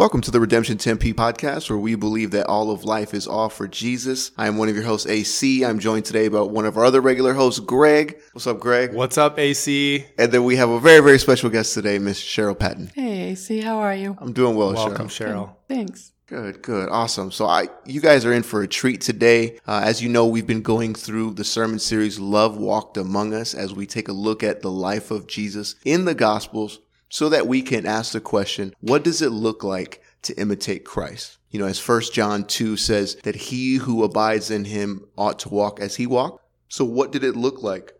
Welcome to the Redemption Tempe podcast, where we believe that all of life is all for Jesus. I am one of your hosts, AC. I'm joined today by one of our other regular hosts, Greg. What's up, Greg? What's up, AC? And then we have a very, very special guest today, Miss Sharyl Patton. Hey, AC, how are you? I'm doing well, Welcome, Sharyl. Sharyl. Thanks. Good, good, awesome. So, I, you guys are in for a treat today. Uh, as you know, we've been going through the sermon series "Love Walked Among Us" as we take a look at the life of Jesus in the Gospels, so that we can ask the question: What does it look like to imitate Christ? You know, as First John two says that he who abides in him ought to walk as he walked. So, what did it look like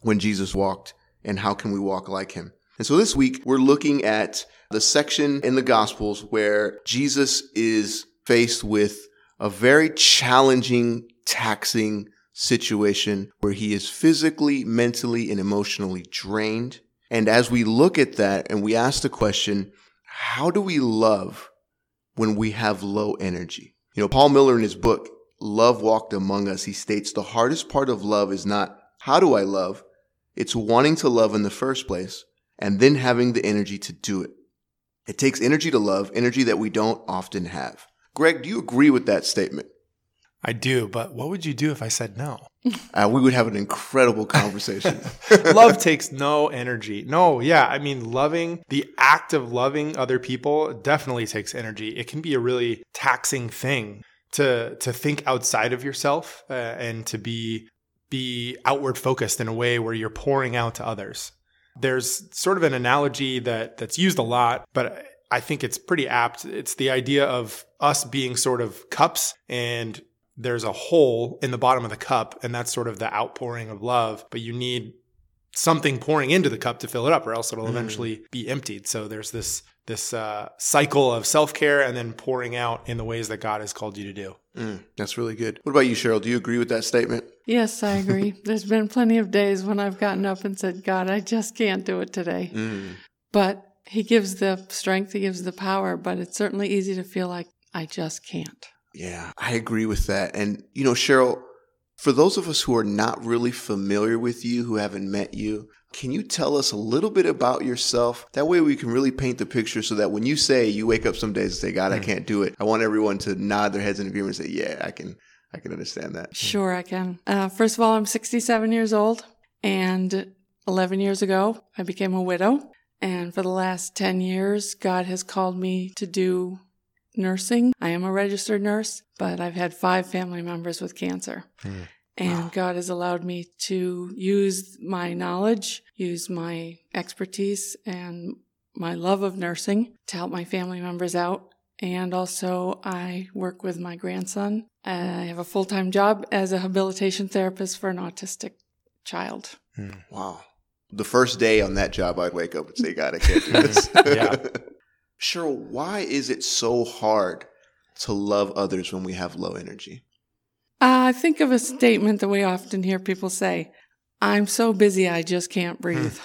when Jesus walked, and how can we walk like him? And so this week we're looking at the section in the Gospels where Jesus is faced with a very challenging, taxing situation where he is physically, mentally, and emotionally drained. And as we look at that and we ask the question, how do we love when we have low energy? You know, Paul Miller in his book, Love Walked Among Us, he states the hardest part of love is not how do I love? It's wanting to love in the first place and then having the energy to do it. It takes energy to love, energy that we don't often have. Greg, do you agree with that statement? I do, but what would you do if I said no? Uh, we would have an incredible conversation. Love takes no energy. No, yeah. I mean, loving, the act of loving other people definitely takes energy. It can be a really taxing thing to to think outside of yourself uh, and to be be outward focused in a way where you're pouring out to others. There's sort of an analogy that that's used a lot, but I think it's pretty apt. It's the idea of us being sort of cups and there's a hole in the bottom of the cup and that's sort of the outpouring of love, but you need something pouring into the cup to fill it up or else it'll Mm. eventually be emptied. So there's this this uh, cycle of self-care and then pouring out in the ways that God has called you to do. Mm, that's really good. What about you, Sharyl? Do you agree with that statement? Yes, I agree. There's been plenty of days when I've gotten up and said, God, I just can't do it today. Mm, But He gives the strength, He gives the power, but it's certainly easy to feel like I just can't. Yeah, I agree with that. And, you know, Sharyl, for those of us who are not really familiar with you, who haven't met you, can you tell us a little bit about yourself? That way we can really paint the picture so that when you say you wake up some days and say, God, I Mm. can't do it, I want everyone to nod their heads in agreement and say, Yeah, I can I can understand that. Sure, I can. Uh, first of all, I'm 67 years old, and 11 years ago, I became a widow. And for the last 10 years, God has called me to do nursing. I am a registered nurse, but I've had five family members with cancer. Hmm. And God has allowed me to use my knowledge, use my expertise, and my love of nursing to help my family members out. And also, I work with my grandson. I have a full time job as a habilitation therapist for an autistic child. Wow. The first day on that job, I'd wake up and say, God, I can't do this. Yeah. Sharyl, why is it so hard to love others when we have low energy? Uh, I think of a statement that we often hear people say I'm so busy, I just can't breathe.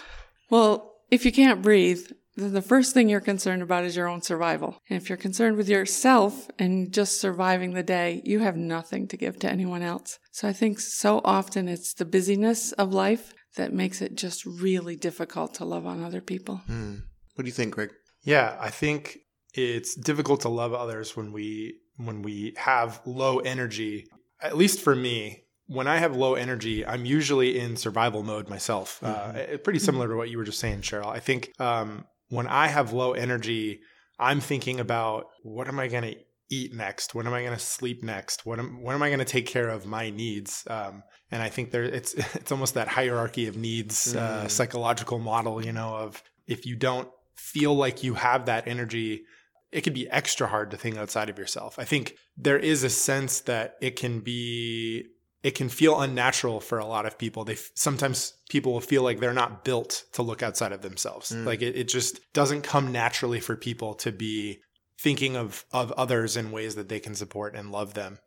well, if you can't breathe, then the first thing you're concerned about is your own survival. And if you're concerned with yourself and just surviving the day, you have nothing to give to anyone else. So I think so often it's the busyness of life that makes it just really difficult to love on other people. Hmm. What do you think, Greg? Yeah, I think it's difficult to love others when we when we have low energy. At least for me, when I have low energy, I'm usually in survival mode myself. Uh, pretty similar to what you were just saying, Sharyl. I think um, when I have low energy, I'm thinking about what am I going to eat next? When am I going to sleep next? What am when am I going to take care of my needs? Um, and I think there it's it's almost that hierarchy of needs uh, Mm. psychological model, you know, of if you don't feel like you have that energy, it can be extra hard to think outside of yourself. I think there is a sense that it can be it can feel unnatural for a lot of people. They sometimes people will feel like they're not built to look outside of themselves. Mm. Like it, it just doesn't come naturally for people to be thinking of of others in ways that they can support and love them.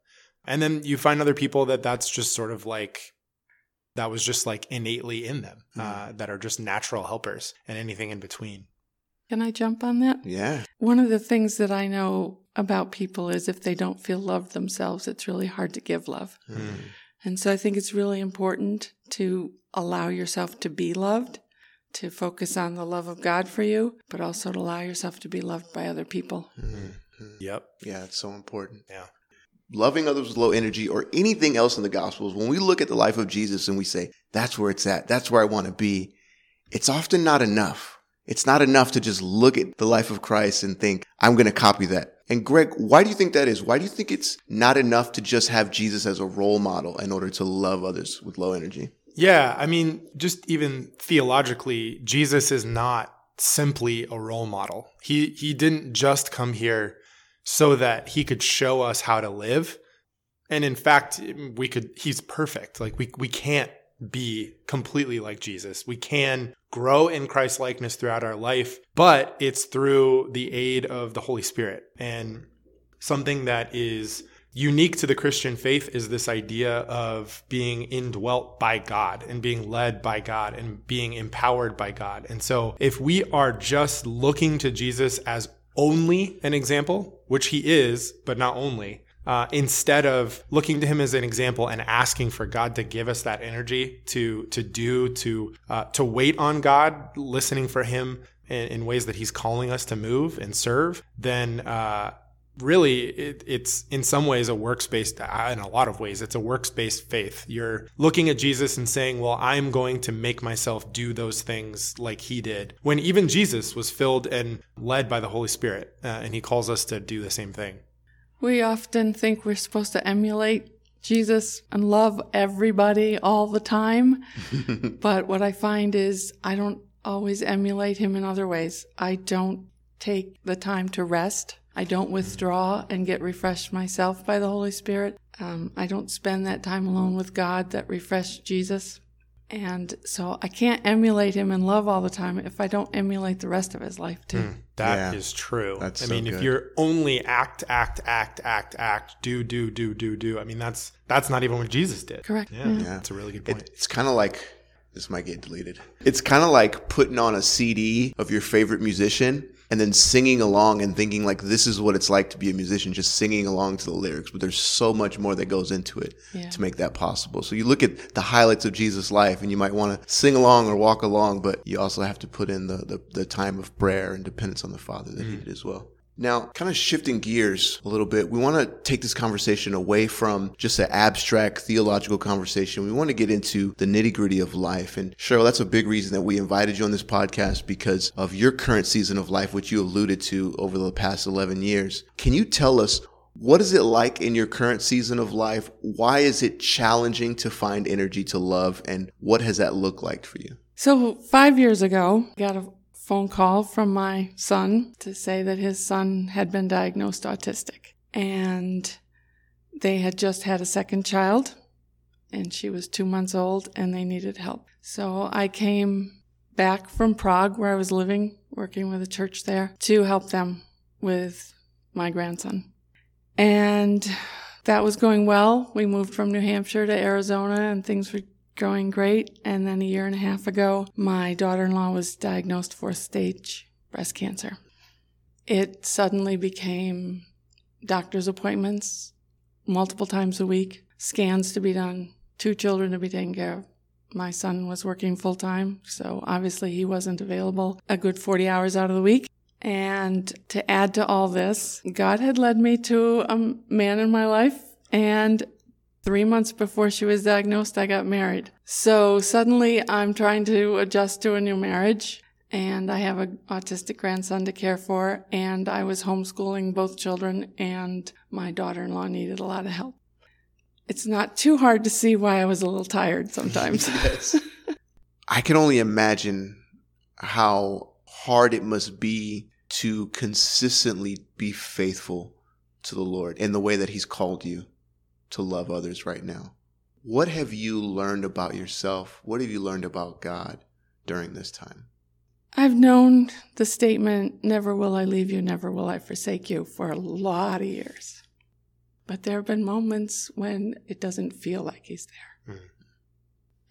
And then you find other people that that's just sort of like that was just like innately in them uh, that are just natural helpers and anything in between. Can I jump on that? Yeah. One of the things that I know about people is if they don't feel loved themselves, it's really hard to give love. Hmm. And so I think it's really important to allow yourself to be loved to focus on the love of God for you, but also to allow yourself to be loved by other people. Yep. Yeah, it's so important. Yeah. Loving others with low energy or anything else in the Gospels, when we look at the life of Jesus and we say, that's where it's at, that's where I want to be, it's often not enough. It's not enough to just look at the life of Christ and think, I'm going to copy that. And Greg, why do you think that is? Why do you think it's not enough to just have Jesus as a role model in order to love others with low energy? Yeah, I mean, just even theologically, Jesus is not simply a role model. He he didn't just come here so that he could show us how to live. And in fact, we could he's perfect. Like we we can't be completely like Jesus. We can grow in Christ likeness throughout our life, but it's through the aid of the Holy Spirit. And something that is unique to the Christian faith is this idea of being indwelt by God and being led by God and being empowered by God. And so if we are just looking to Jesus as only an example, which he is, but not only, uh, instead of looking to him as an example and asking for God to give us that energy to to do to uh, to wait on God, listening for Him in, in, ways that He's calling us to move and serve, then uh, really it, it's in some ways a works based. Uh, in a lot of ways, it's a works based faith. You're looking at Jesus and saying, "Well, I'm going to make myself do those things like He did." When even Jesus was filled and led by the Holy Spirit, uh, and He calls us to do the same thing. We often think we're supposed to emulate Jesus and love everybody all the time. but what I find is I don't always emulate him in other ways. I don't take the time to rest. I don't withdraw and get refreshed myself by the Holy Spirit. Um, I don't spend that time alone with God that refreshed Jesus. And so I can't emulate him and love all the time if I don't emulate the rest of his life too. Mm, that yeah. is true. That's I so mean, good. if you're only act, act, act, act, act, do, do, do, do, do. I mean, that's that's not even what Jesus did. Correct. Yeah, yeah. that's a really good point. It, it's kind of like this might get deleted. It's kind of like putting on a CD of your favorite musician and then singing along and thinking like this is what it's like to be a musician just singing along to the lyrics but there's so much more that goes into it yeah. to make that possible so you look at the highlights of jesus life and you might want to sing along or walk along but you also have to put in the, the, the time of prayer and dependence on the father that mm. he did as well now, kind of shifting gears a little bit, we want to take this conversation away from just an abstract theological conversation. We want to get into the nitty gritty of life. And Sharyl, that's a big reason that we invited you on this podcast because of your current season of life, which you alluded to over the past 11 years. Can you tell us what is it like in your current season of life? Why is it challenging to find energy to love? And what has that looked like for you? So, five years ago, got a phone call from my son to say that his son had been diagnosed autistic. And they had just had a second child, and she was two months old, and they needed help. So I came back from Prague, where I was living, working with a church there, to help them with my grandson. And that was going well. We moved from New Hampshire to Arizona, and things were going great. And then a year and a half ago, my daughter in law was diagnosed fourth stage breast cancer. It suddenly became doctor's appointments multiple times a week, scans to be done, two children to be taken care of. My son was working full time, so obviously he wasn't available a good 40 hours out of the week. And to add to all this, God had led me to a man in my life, and Three months before she was diagnosed, I got married. So suddenly I'm trying to adjust to a new marriage and I have an autistic grandson to care for and I was homeschooling both children and my daughter-in-law needed a lot of help. It's not too hard to see why I was a little tired sometimes. yes. I can only imagine how hard it must be to consistently be faithful to the Lord in the way that he's called you to love others right now. What have you learned about yourself? What have you learned about God during this time? I've known the statement, never will I leave you, never will I forsake you, for a lot of years. But there have been moments when it doesn't feel like He's there. Mm.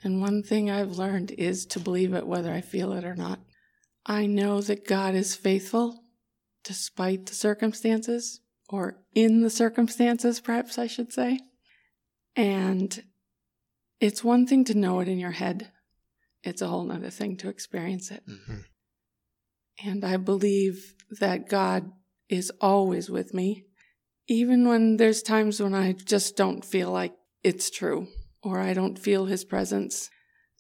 And one thing I've learned is to believe it whether I feel it or not. I know that God is faithful despite the circumstances, or in the circumstances, perhaps I should say. And it's one thing to know it in your head. it's a whole nother thing to experience it. Mhm. And I believe that God is always with me, even when there's times when I just don't feel like it's true or I don't feel his presence.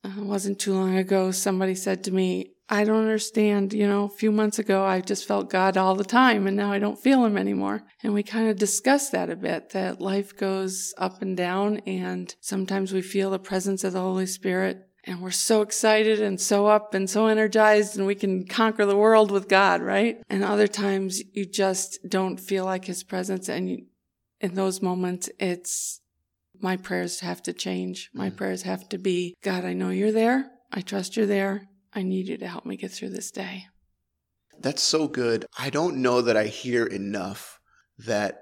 Uh, it wasn't too long ago, somebody said to me, I don't understand. You know, a few months ago, I just felt God all the time, and now I don't feel him anymore. And we kind of discussed that a bit that life goes up and down, and sometimes we feel the presence of the Holy Spirit, and we're so excited and so up and so energized, and we can conquer the world with God, right? And other times you just don't feel like his presence, and you, in those moments, it's my prayers have to change. My mm. prayers have to be God, I know you're there. I trust you're there. I need you to help me get through this day. That's so good. I don't know that I hear enough that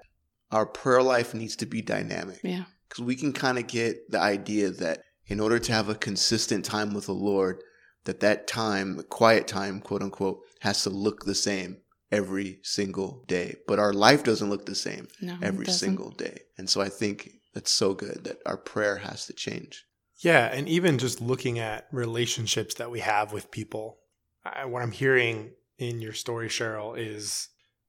our prayer life needs to be dynamic. Yeah. Because we can kind of get the idea that in order to have a consistent time with the Lord, that that time, quiet time, quote unquote, has to look the same every single day. But our life doesn't look the same No, every single day. And so I think that's so good that our prayer has to change. Yeah, and even just looking at relationships that we have with people, I, what I'm hearing in your story, Sharyl, is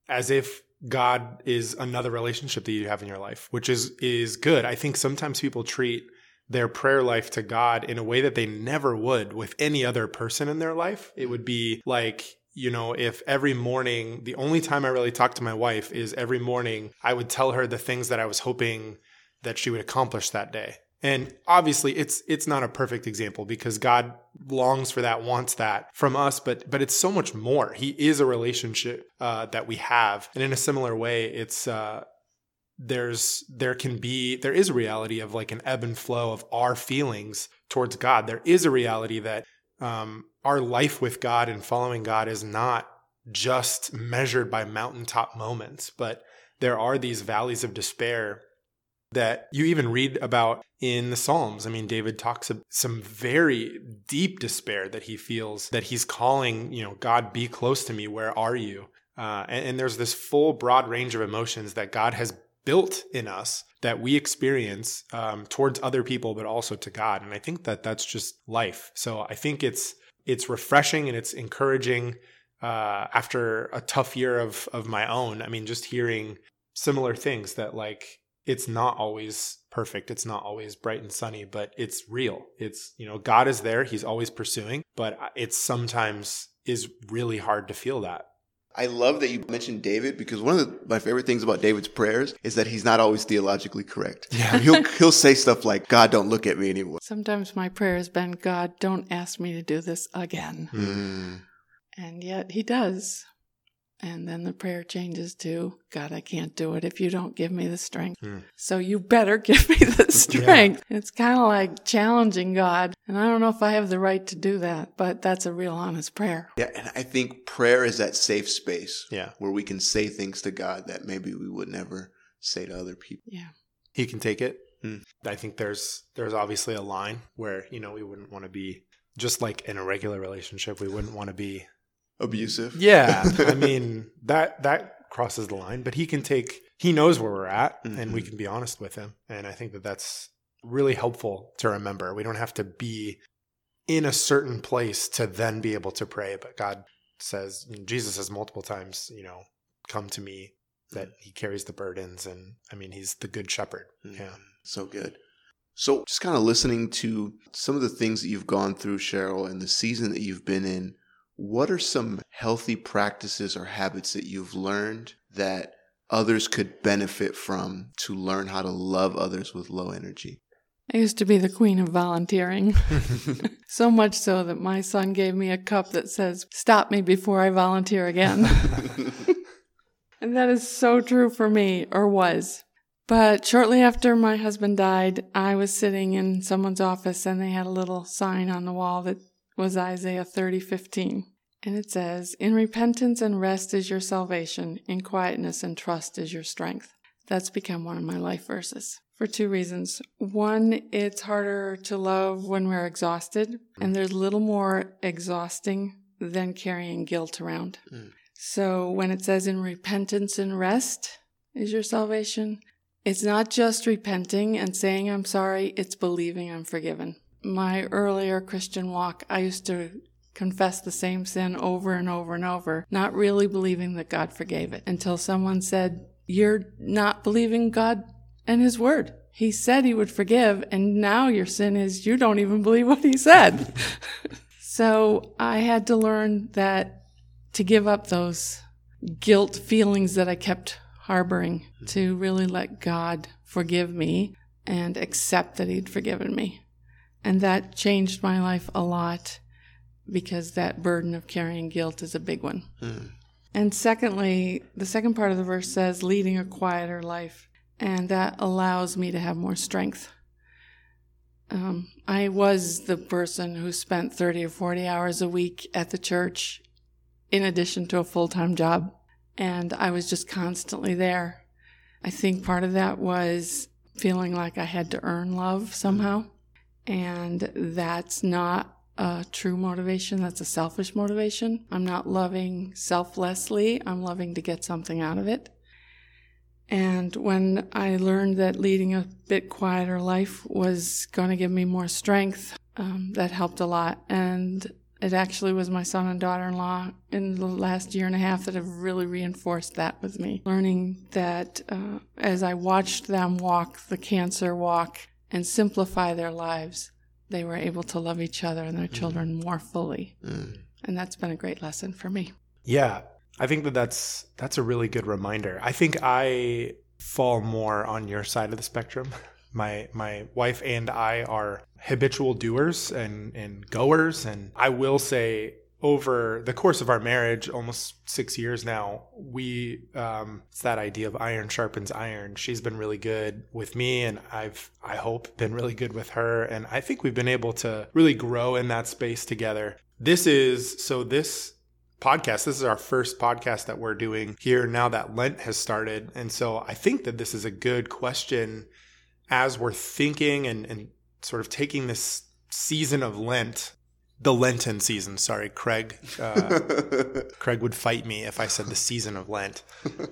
as if God is another relationship that you have in your life, which is is good. I think sometimes people treat their prayer life to God in a way that they never would with any other person in their life. It would be like you know, if every morning, the only time I really talk to my wife is every morning, I would tell her the things that I was hoping that she would accomplish that day. And obviously it's it's not a perfect example because God longs for that, wants that from us, but but it's so much more. He is a relationship uh, that we have. And in a similar way, it's uh there's there can be there is a reality of like an ebb and flow of our feelings towards God. There is a reality that um, our life with God and following God is not just measured by mountaintop moments, but there are these valleys of despair that you even read about in the Psalms. I mean, David talks of some very deep despair that he feels that he's calling, you know, God, be close to me. Where are you? Uh, and, and there's this full, broad range of emotions that God has built in us that we experience um, towards other people, but also to God. And I think that that's just life. So I think it's it's refreshing and it's encouraging uh, after a tough year of of my own. I mean, just hearing similar things that like it's not always perfect. It's not always bright and sunny, but it's real. It's, you know, God is there. He's always pursuing, but it's sometimes is really hard to feel that. I love that you mentioned David because one of the, my favorite things about David's prayers is that he's not always theologically correct. Yeah. he'll he'll say stuff like, "God, don't look at me anymore." Sometimes my prayer has been, God, don't ask me to do this again. Mm. And yet he does. And then the prayer changes to, God, I can't do it if you don't give me the strength. Hmm. So you better give me the strength. It's kind of like challenging God. And I don't know if I have the right to do that, but that's a real honest prayer. Yeah, and I think prayer is that safe space Yeah. where we can say things to God that maybe we would never say to other people. Yeah. He can take it. Hmm. I think there's there's obviously a line where, you know, we wouldn't want to be just like in a regular relationship, we wouldn't want to be Abusive. Yeah. I mean, that that crosses the line, but he can take he knows where we're at and we Mhm. can be honest with him. And I think that that's really helpful to remember. We don't have to be in a certain place to then be able to pray, but God says Jesus says multiple times, you know, come to me that he carries the burdens and I mean, he's the good shepherd. Mm, Yeah. So good. So just kind of listening to some of the things that you've gone through, Sharyl, and the season that you've been in, what are some healthy practices or habits that you've learned that others could benefit from to learn how to love others with low energy? I used to be the queen of volunteering. so much so that my son gave me a cup that says, Stop me before I volunteer again. and that is so true for me, or was. But shortly after my husband died, I was sitting in someone's office and they had a little sign on the wall that was Isaiah 30:15. And it says, "In repentance and rest is your salvation; in quietness and trust is your strength." That's become one of my life verses for two reasons. One, it's harder to love when we're exhausted, and there's little more exhausting than carrying guilt around. Mm. So when it says in repentance and rest is your salvation, it's not just repenting and saying I'm sorry, it's believing I'm forgiven. My earlier Christian walk, I used to confess the same sin over and over and over, not really believing that God forgave it until someone said, You're not believing God and His Word. He said He would forgive, and now your sin is you don't even believe what He said. so I had to learn that to give up those guilt feelings that I kept harboring, to really let God forgive me and accept that He'd forgiven me. And that changed my life a lot because that burden of carrying guilt is a big one. Mm. And secondly, the second part of the verse says, leading a quieter life. And that allows me to have more strength. Um, I was the person who spent 30 or 40 hours a week at the church in addition to a full time job. And I was just constantly there. I think part of that was feeling like I had to earn love somehow. And that's not a true motivation. That's a selfish motivation. I'm not loving selflessly. I'm loving to get something out of it. And when I learned that leading a bit quieter life was going to give me more strength, um, that helped a lot. And it actually was my son and daughter in law in the last year and a half that have really reinforced that with me. Learning that uh, as I watched them walk the cancer walk and simplify their lives, they were able to love each other and their mm. children more fully. Mm. And that's been a great lesson for me. Yeah. I think that that's that's a really good reminder. I think I fall more on your side of the spectrum. My my wife and I are habitual doers and and goers and I will say over the course of our marriage, almost six years now, we um, it's that idea of iron sharpens iron. She's been really good with me, and I've I hope been really good with her, and I think we've been able to really grow in that space together. This is so this podcast. This is our first podcast that we're doing here now that Lent has started, and so I think that this is a good question as we're thinking and and sort of taking this season of Lent the Lenten season. Sorry, Craig. Uh, Craig would fight me if I said the season of Lent.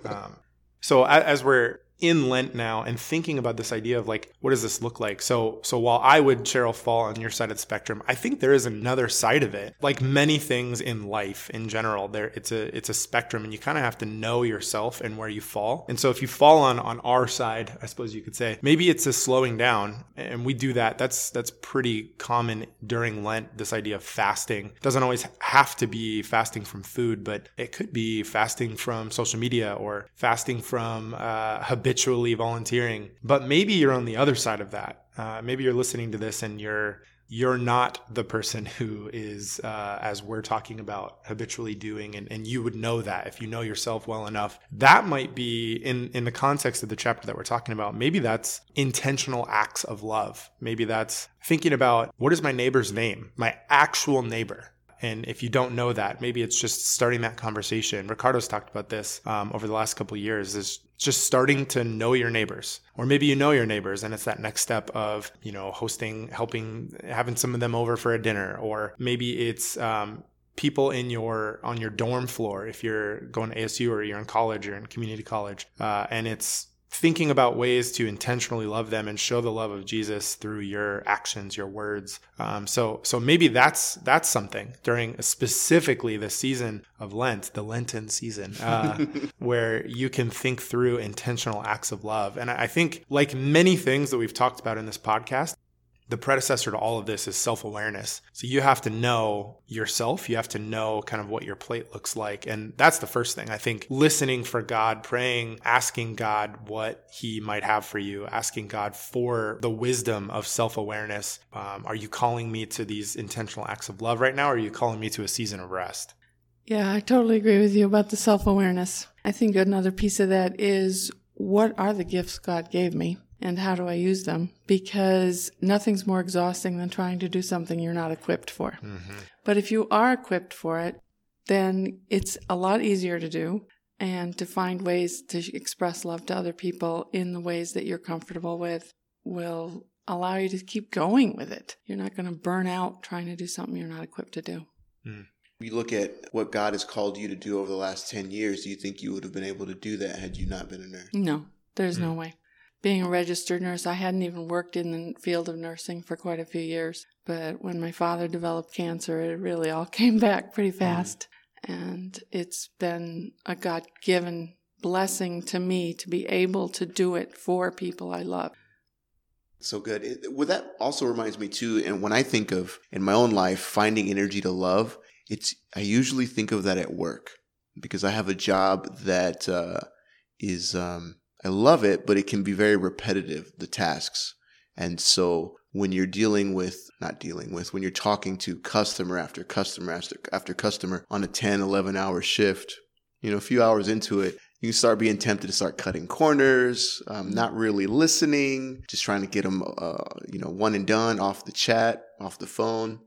Um, so as we're in Lent now and thinking about this idea of like, what does this look like? So, so while I would, Sharyl, fall on your side of the spectrum, I think there is another side of it. Like many things in life in general, there it's a it's a spectrum, and you kind of have to know yourself and where you fall. And so, if you fall on on our side, I suppose you could say maybe it's a slowing down, and we do that. That's that's pretty common during Lent. This idea of fasting it doesn't always have to be fasting from food, but it could be fasting from social media or fasting from uh, habitually volunteering. But maybe you're on the other side of that. Uh, maybe you're listening to this and you're you're not the person who is uh, as we're talking about habitually doing and, and you would know that if you know yourself well enough that might be in in the context of the chapter that we're talking about maybe that's intentional acts of love maybe that's thinking about what is my neighbor's name my actual neighbor and if you don't know that, maybe it's just starting that conversation. Ricardo's talked about this um, over the last couple years is just starting to know your neighbors or maybe you know your neighbors and it's that next step of you know hosting helping having some of them over for a dinner or maybe it's um, people in your on your dorm floor if you're going to asu or you're in college or in community college uh, and it's thinking about ways to intentionally love them and show the love of Jesus through your actions, your words. Um, so, so maybe that's that's something during specifically the season of Lent, the Lenten season, uh, where you can think through intentional acts of love. And I think, like many things that we've talked about in this podcast, the predecessor to all of this is self awareness. So you have to know yourself. You have to know kind of what your plate looks like. And that's the first thing. I think listening for God, praying, asking God what He might have for you, asking God for the wisdom of self awareness. Um, are you calling me to these intentional acts of love right now? Or are you calling me to a season of rest? Yeah, I totally agree with you about the self awareness. I think another piece of that is what are the gifts God gave me? And how do I use them? Because nothing's more exhausting than trying to do something you're not equipped for. Mm-hmm. But if you are equipped for it, then it's a lot easier to do and to find ways to express love to other people in the ways that you're comfortable with will allow you to keep going with it. You're not going to burn out trying to do something you're not equipped to do. Mm. You look at what God has called you to do over the last 10 years, do you think you would have been able to do that had you not been a nurse? No, there's mm. no way being a registered nurse, I hadn't even worked in the field of nursing for quite a few years. But when my father developed cancer, it really all came back pretty fast. And it's been a God given blessing to me to be able to do it for people I love. So good. It, well, that also reminds me too. And when I think of in my own life finding energy to love, it's I usually think of that at work because I have a job that uh, is um, I love it, but it can be very repetitive the tasks. And so when you're dealing with not dealing with when you're talking to customer after customer after after customer on a 10 11 hour shift you know a few hours into it you can start being tempted to start cutting corners um, not really listening just trying to get them uh, you know one and done off the chat off the phone.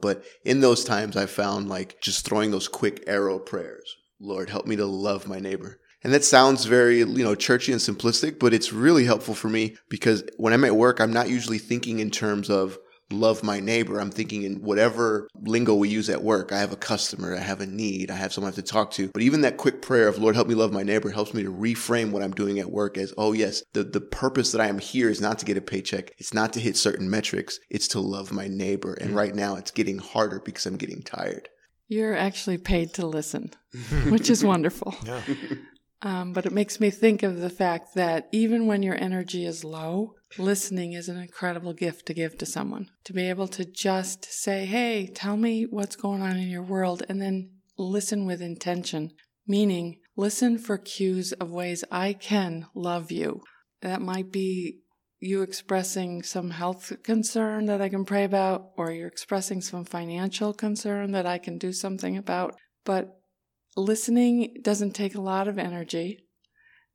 But in those times i found like just throwing those quick arrow prayers. Lord help me to love my neighbor and that sounds very, you know, churchy and simplistic, but it's really helpful for me because when I'm at work, I'm not usually thinking in terms of love my neighbor. I'm thinking in whatever lingo we use at work. I have a customer, I have a need, I have someone I have to talk to. But even that quick prayer of Lord, help me love my neighbor helps me to reframe what I'm doing at work as, oh yes, the, the purpose that I am here is not to get a paycheck. It's not to hit certain metrics. It's to love my neighbor. And mm. right now it's getting harder because I'm getting tired. You're actually paid to listen, which is wonderful. Yeah. Um, but it makes me think of the fact that even when your energy is low, listening is an incredible gift to give to someone. To be able to just say, hey, tell me what's going on in your world, and then listen with intention, meaning listen for cues of ways I can love you. That might be you expressing some health concern that I can pray about, or you're expressing some financial concern that I can do something about. But listening doesn't take a lot of energy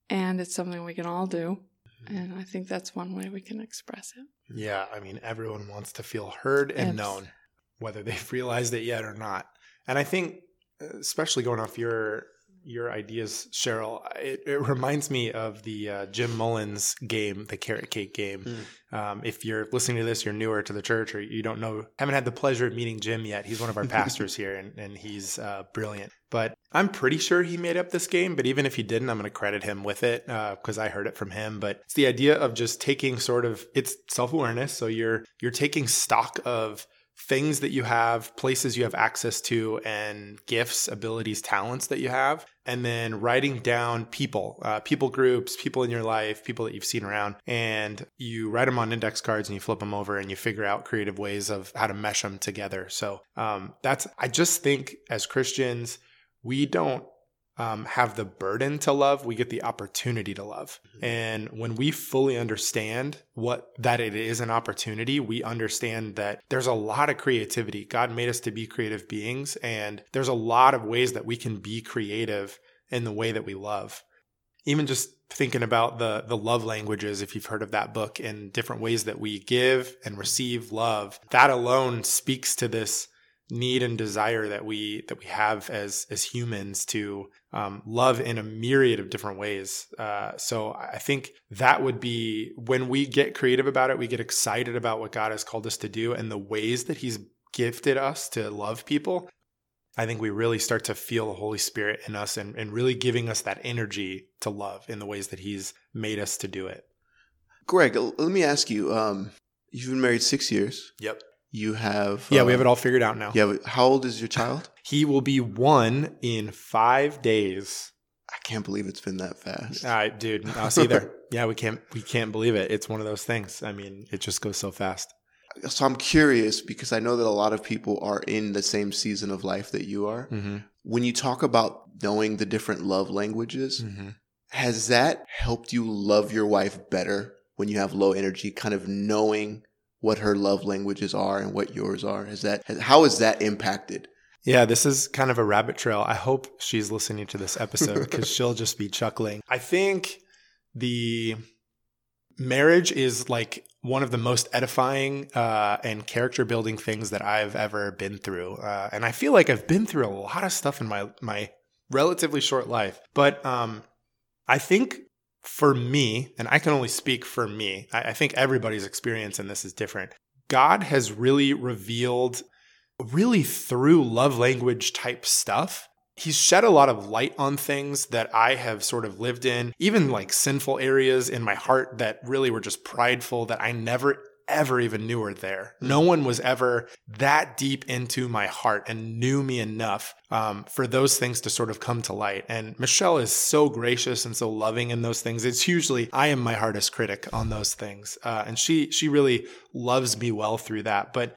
and it's something we can all do. Mm-hmm. And I think that's one way we can express it. Yeah, I mean, everyone wants to feel heard and Abs- known, whether they've realized it yet or not. And I think, uh, especially going off your your ideas, Sharyl, it, it reminds me of the uh, Jim Mullins game, the carrot cake game. Um, if you're listening to this, you're newer to the church, or you don't know, haven't had the pleasure of meeting Jim yet. He's one of our pastors here, and, and he's uh, brilliant. But I'm pretty sure he made up this game. But even if he didn't, I'm going to credit him with it because I heard it from him. But it's the idea of just taking sort of it's self awareness. So you're you're taking stock of things that you have, places you have access to, and gifts, abilities, talents that you have, and then writing down people, uh, people groups, people in your life, people that you've seen around, and you write them on index cards and you flip them over and you figure out creative ways of how to mesh them together. So um, that's, I just think as Christians, we don't um, have the burden to love, we get the opportunity to love. And when we fully understand what that it is an opportunity, we understand that there's a lot of creativity. God made us to be creative beings, and there's a lot of ways that we can be creative in the way that we love. Even just thinking about the the love languages, if you've heard of that book, and different ways that we give and receive love, that alone speaks to this need and desire that we that we have as as humans to um, love in a myriad of different ways. Uh, so I think that would be when we get creative about it, we get excited about what God has called us to do and the ways that He's gifted us to love people. I think we really start to feel the Holy Spirit in us and, and really giving us that energy to love in the ways that He's made us to do it. Greg, let me ask you. Um, you've been married six years. Yep. You have. Yeah, we uh, have it all figured out now. Yeah. How old is your child? He will be one in five days. I can't believe it's been that fast. Uh, dude, I'll us either. yeah, we can't we can't believe it. It's one of those things. I mean, it just goes so fast. So I'm curious because I know that a lot of people are in the same season of life that you are. Mm-hmm. When you talk about knowing the different love languages, Mm-hmm. has that helped you love your wife better when you have low energy, kind of knowing what her love languages are and what yours are? Has that how has that impacted? Yeah, this is kind of a rabbit trail. I hope she's listening to this episode because she'll just be chuckling. I think the marriage is like one of the most edifying uh, and character building things that I've ever been through, uh, and I feel like I've been through a lot of stuff in my my relatively short life. But um, I think for me, and I can only speak for me, I, I think everybody's experience in this is different. God has really revealed really through love language type stuff. He's shed a lot of light on things that I have sort of lived in, even like sinful areas in my heart that really were just prideful that I never ever even knew were there. No one was ever that deep into my heart and knew me enough um, for those things to sort of come to light. And Michelle is so gracious and so loving in those things. It's usually I am my hardest critic on those things, uh, and she she really loves me well through that. But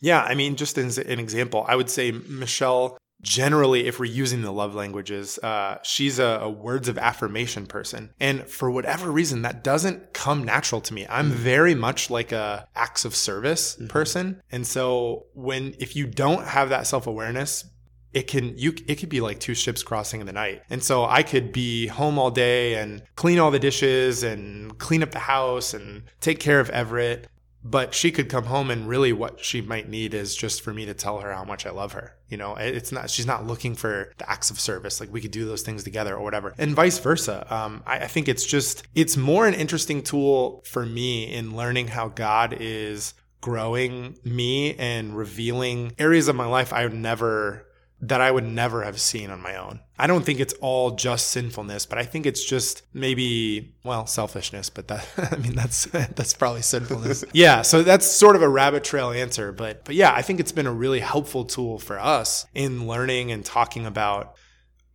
yeah, I mean, just as an example, I would say Michelle generally, if we're using the love languages, uh, she's a, a, words of affirmation person. And for whatever reason, that doesn't come natural to me. I'm very much like a acts of service mm-hmm. person. And so when, if you don't have that self awareness, it can you it could be like two ships crossing in the night and so i could be home all day and clean all the dishes and clean up the house and take care of everett but she could come home and really what she might need is just for me to tell her how much I love her. You know, it's not, she's not looking for the acts of service. Like we could do those things together or whatever and vice versa. Um, I, I think it's just, it's more an interesting tool for me in learning how God is growing me and revealing areas of my life I never that I would never have seen on my own. I don't think it's all just sinfulness, but I think it's just maybe well selfishness. But that I mean that's that's probably sinfulness. yeah, so that's sort of a rabbit trail answer, but but yeah, I think it's been a really helpful tool for us in learning and talking about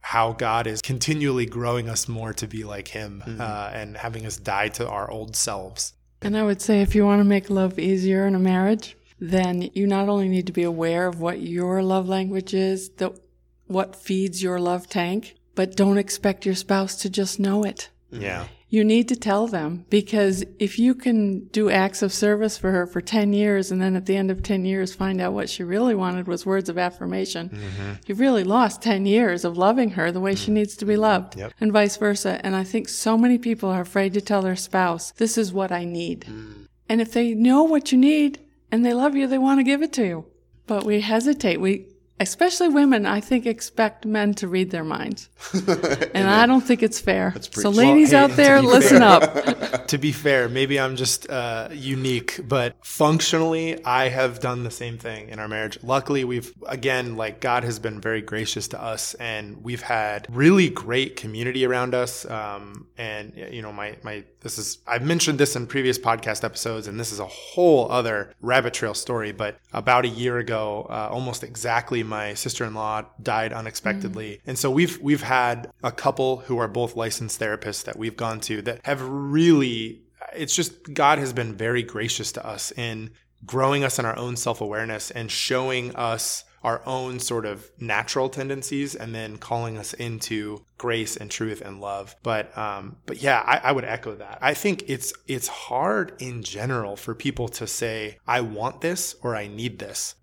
how God is continually growing us more to be like Him mm-hmm. uh, and having us die to our old selves. And I would say if you want to make love easier in a marriage, then you not only need to be aware of what your love language is, the, what feeds your love tank, but don't expect your spouse to just know it. Yeah. You need to tell them because if you can do acts of service for her for 10 years and then at the end of 10 years find out what she really wanted was words of affirmation, mm-hmm. you've really lost 10 years of loving her the way mm-hmm. she needs to be loved yep. and vice versa. And I think so many people are afraid to tell their spouse, this is what I need. Mm. And if they know what you need, and they love you, they want to give it to you. But we hesitate. We especially women, I think, expect men to read their minds. and I don't think it's fair. So, ladies well, hey, out there, listen fair, up. to be fair, maybe I'm just uh, unique, but functionally, I have done the same thing in our marriage. Luckily, we've, again, like God has been very gracious to us, and we've had really great community around us. Um, and, you know, my, my, this is, I've mentioned this in previous podcast episodes, and this is a whole other rabbit trail story, but about a year ago, uh, almost exactly my sister-in-law died unexpectedly. Mm-hmm. And so we've we've had a couple who are both licensed therapists that we've gone to that have really it's just God has been very gracious to us in growing us in our own self-awareness and showing us our own sort of natural tendencies and then calling us into grace and truth and love. But um, but yeah, I, I would echo that. I think it's it's hard in general for people to say, I want this or I need this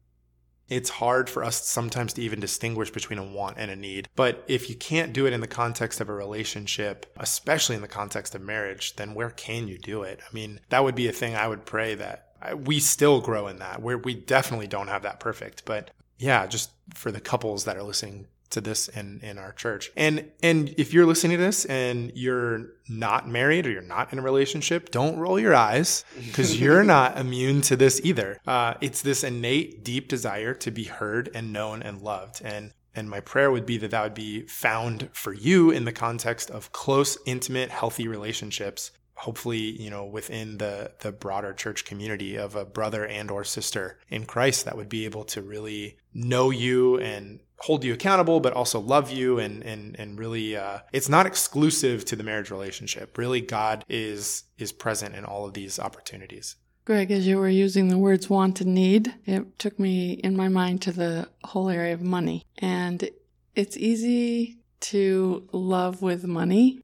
it's hard for us sometimes to even distinguish between a want and a need. But if you can't do it in the context of a relationship, especially in the context of marriage, then where can you do it? I mean, that would be a thing I would pray that we still grow in that where we definitely don't have that perfect. But yeah, just for the couples that are listening to this in in our church. And and if you're listening to this and you're not married or you're not in a relationship, don't roll your eyes because you're not immune to this either. Uh, it's this innate, deep desire to be heard and known and loved. And and my prayer would be that that would be found for you in the context of close, intimate, healthy relationships hopefully you know within the the broader church community of a brother and or sister in Christ that would be able to really know you and hold you accountable but also love you and and and really uh, it's not exclusive to the marriage relationship really God is is present in all of these opportunities Greg, as you were using the words want and need, it took me in my mind to the whole area of money. And it's easy to love with money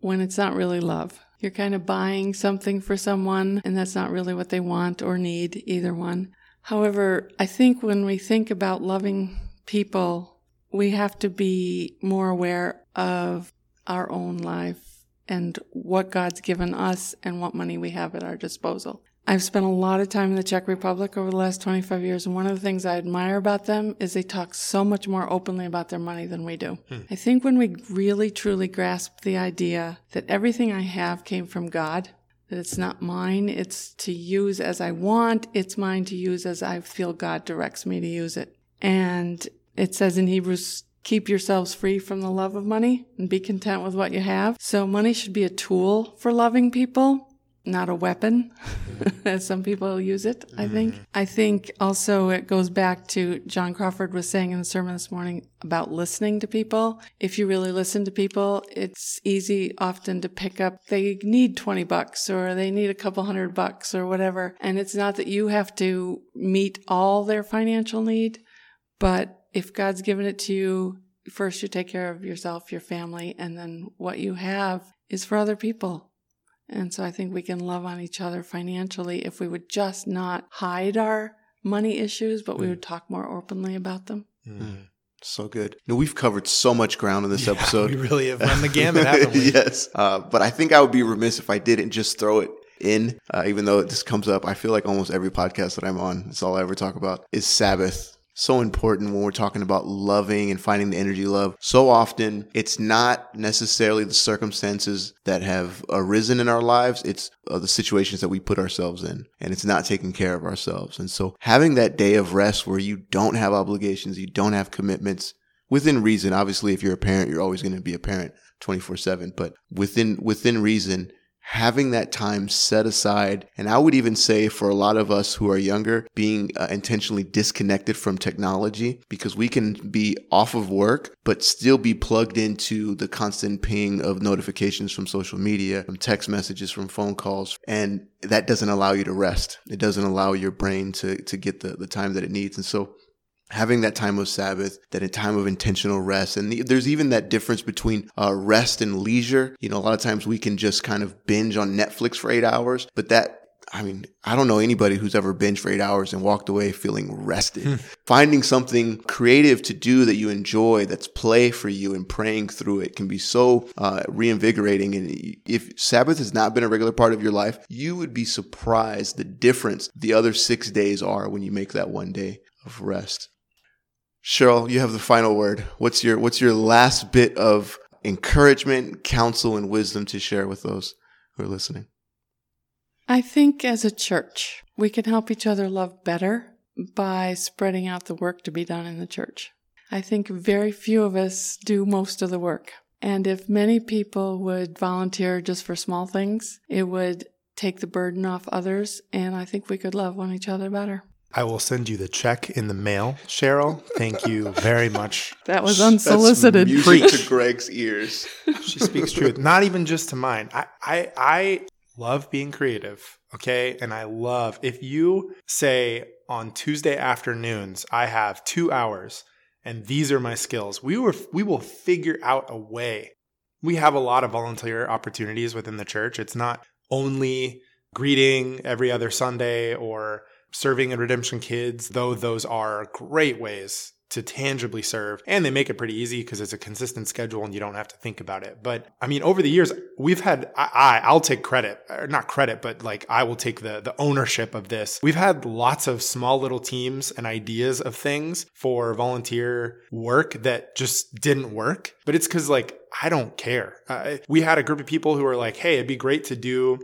when it's not really love. You're kind of buying something for someone, and that's not really what they want or need, either one. However, I think when we think about loving people, we have to be more aware of our own life and what God's given us and what money we have at our disposal. I've spent a lot of time in the Czech Republic over the last 25 years, and one of the things I admire about them is they talk so much more openly about their money than we do. Hmm. I think when we really truly grasp the idea that everything I have came from God, that it's not mine, it's to use as I want, it's mine to use as I feel God directs me to use it. And it says in Hebrews keep yourselves free from the love of money and be content with what you have. So money should be a tool for loving people, not a weapon. as some people use it, I mm-hmm. think. I think also it goes back to John Crawford was saying in the sermon this morning about listening to people. If you really listen to people, it's easy often to pick up they need 20 bucks or they need a couple hundred bucks or whatever. And it's not that you have to meet all their financial need, but if God's given it to you, first you take care of yourself, your family, and then what you have is for other people. And so I think we can love on each other financially if we would just not hide our money issues, but we would talk more openly about them. So good. No, we've covered so much ground in this episode. We really have run the gamut, haven't we? yes. Uh, but I think I would be remiss if I didn't just throw it in, uh, even though it just comes up. I feel like almost every podcast that I'm on, it's all I ever talk about is Sabbath. So important when we're talking about loving and finding the energy love. So often it's not necessarily the circumstances that have arisen in our lives. It's uh, the situations that we put ourselves in and it's not taking care of ourselves. And so having that day of rest where you don't have obligations, you don't have commitments, within reason. Obviously, if you're a parent, you're always going to be a parent 24 seven, but within, within reason, having that time set aside. And I would even say for a lot of us who are younger, being uh, intentionally disconnected from technology because we can be off of work, but still be plugged into the constant ping of notifications from social media, from text messages, from phone calls. And that doesn't allow you to rest. It doesn't allow your brain to, to get the, the time that it needs. And so having that time of Sabbath, that a time of intentional rest. And the, there's even that difference between uh, rest and leisure. You know, a lot of times we can just kind of binge on Netflix for eight hours, but that I mean, I don't know anybody who's ever binged for eight hours and walked away feeling rested. Finding something creative to do that you enjoy, that's play for you, and praying through it can be so uh, reinvigorating. And if Sabbath has not been a regular part of your life, you would be surprised the difference the other six days are when you make that one day of rest. Sharyl, you have the final word. What's your What's your last bit of encouragement, counsel, and wisdom to share with those who are listening? I think as a church, we can help each other love better by spreading out the work to be done in the church. I think very few of us do most of the work. And if many people would volunteer just for small things, it would take the burden off others. And I think we could love one each other better. I will send you the check in the mail, Sharyl. Thank you very much. That was unsolicited. That's music to Greg's ears. She speaks truth, not even just to mine. I, I, I love being creative. Okay. And I love if you say on Tuesday afternoons, I have two hours and these are my skills, we were, we will figure out a way. We have a lot of volunteer opportunities within the church. It's not only greeting every other Sunday or serving in Redemption Kids, though those are great ways to tangibly serve and they make it pretty easy because it's a consistent schedule and you don't have to think about it. But i mean over the years we've had i, I will take credit or not credit but like i will take the the ownership of this. We've had lots of small little teams and ideas of things for volunteer work that just didn't work. But it's because like i don't care. Uh, we had a group of people who were like hey it'd be great to do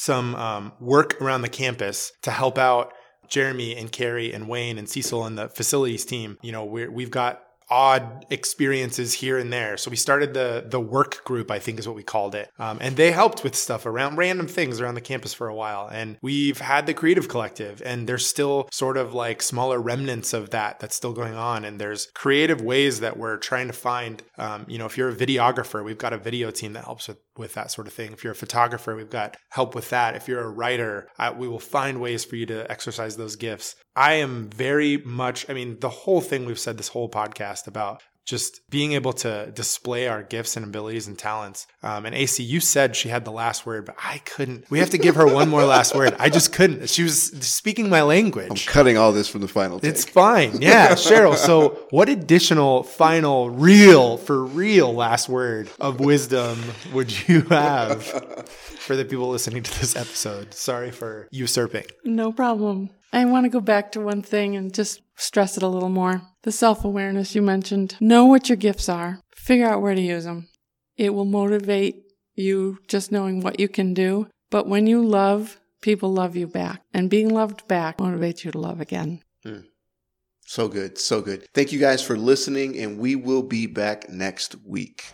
some um, work around the campus to help out Jeremy and Carrie and Wayne and Cecil and the facilities team. You know, we we've got odd experiences here and there. So we started the the work group, I think is what we called it, um, and they helped with stuff around random things around the campus for a while. And we've had the Creative Collective, and there's still sort of like smaller remnants of that that's still going on. And there's creative ways that we're trying to find. Um, you know, if you're a videographer, we've got a video team that helps with with that sort of thing. If you're a photographer, we've got help with that. If you're a writer, I, we will find ways for you to exercise those gifts. I am very much, I mean, the whole thing we've said this whole podcast about just being able to display our gifts and abilities and talents. Um, and AC, you said she had the last word, but I couldn't. We have to give her one more last word. I just couldn't. She was speaking my language. I'm cutting all this from the final take. It's fine. Yeah, Sharyl. So, what additional final, real, for real last word of wisdom would you have for the people listening to this episode? Sorry for usurping. No problem. I want to go back to one thing and just stress it a little more. The self awareness you mentioned. Know what your gifts are, figure out where to use them. It will motivate you just knowing what you can do. But when you love, people love you back. And being loved back motivates you to love again. Hmm. So good. So good. Thank you guys for listening, and we will be back next week.